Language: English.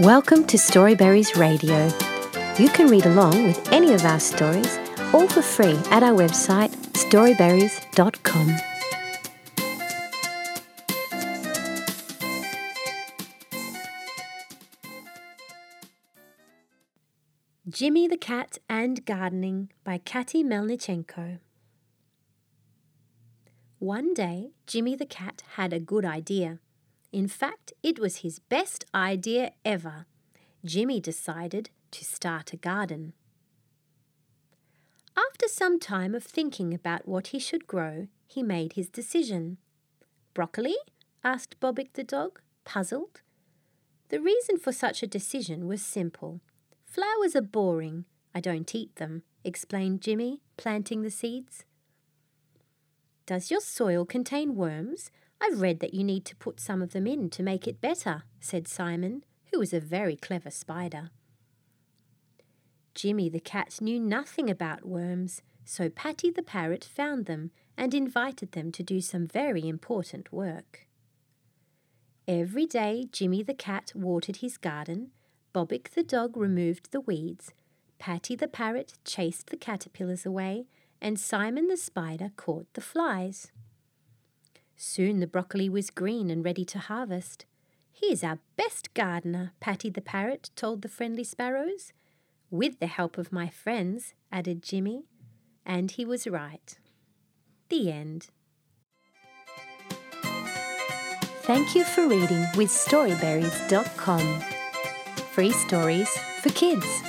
Welcome to Storyberries Radio. You can read along with any of our stories, all for free at our website storyberries.com. Jimmy the Cat and Gardening by Kati Melnichenko. One day, Jimmy the Cat had a good idea. In fact, it was his best idea ever. Jimmy decided to start a garden. After some time of thinking about what he should grow, he made his decision. Broccoli? asked Bobbick the dog, puzzled. The reason for such a decision was simple. Flowers are boring. I don't eat them, explained Jimmy, planting the seeds. Does your soil contain worms? I've read that you need to put some of them in to make it better, said Simon, who was a very clever spider. Jimmy the cat knew nothing about worms, so Patty the parrot found them and invited them to do some very important work. Every day Jimmy the cat watered his garden, Bobbick the dog removed the weeds, Patty the parrot chased the caterpillars away, and Simon the spider caught the flies. Soon the broccoli was green and ready to harvest. He's our best gardener, Patty the parrot told the friendly sparrows. With the help of my friends, added Jimmy. And he was right. The end. Thank you for reading with Storyberries.com. Free stories for kids.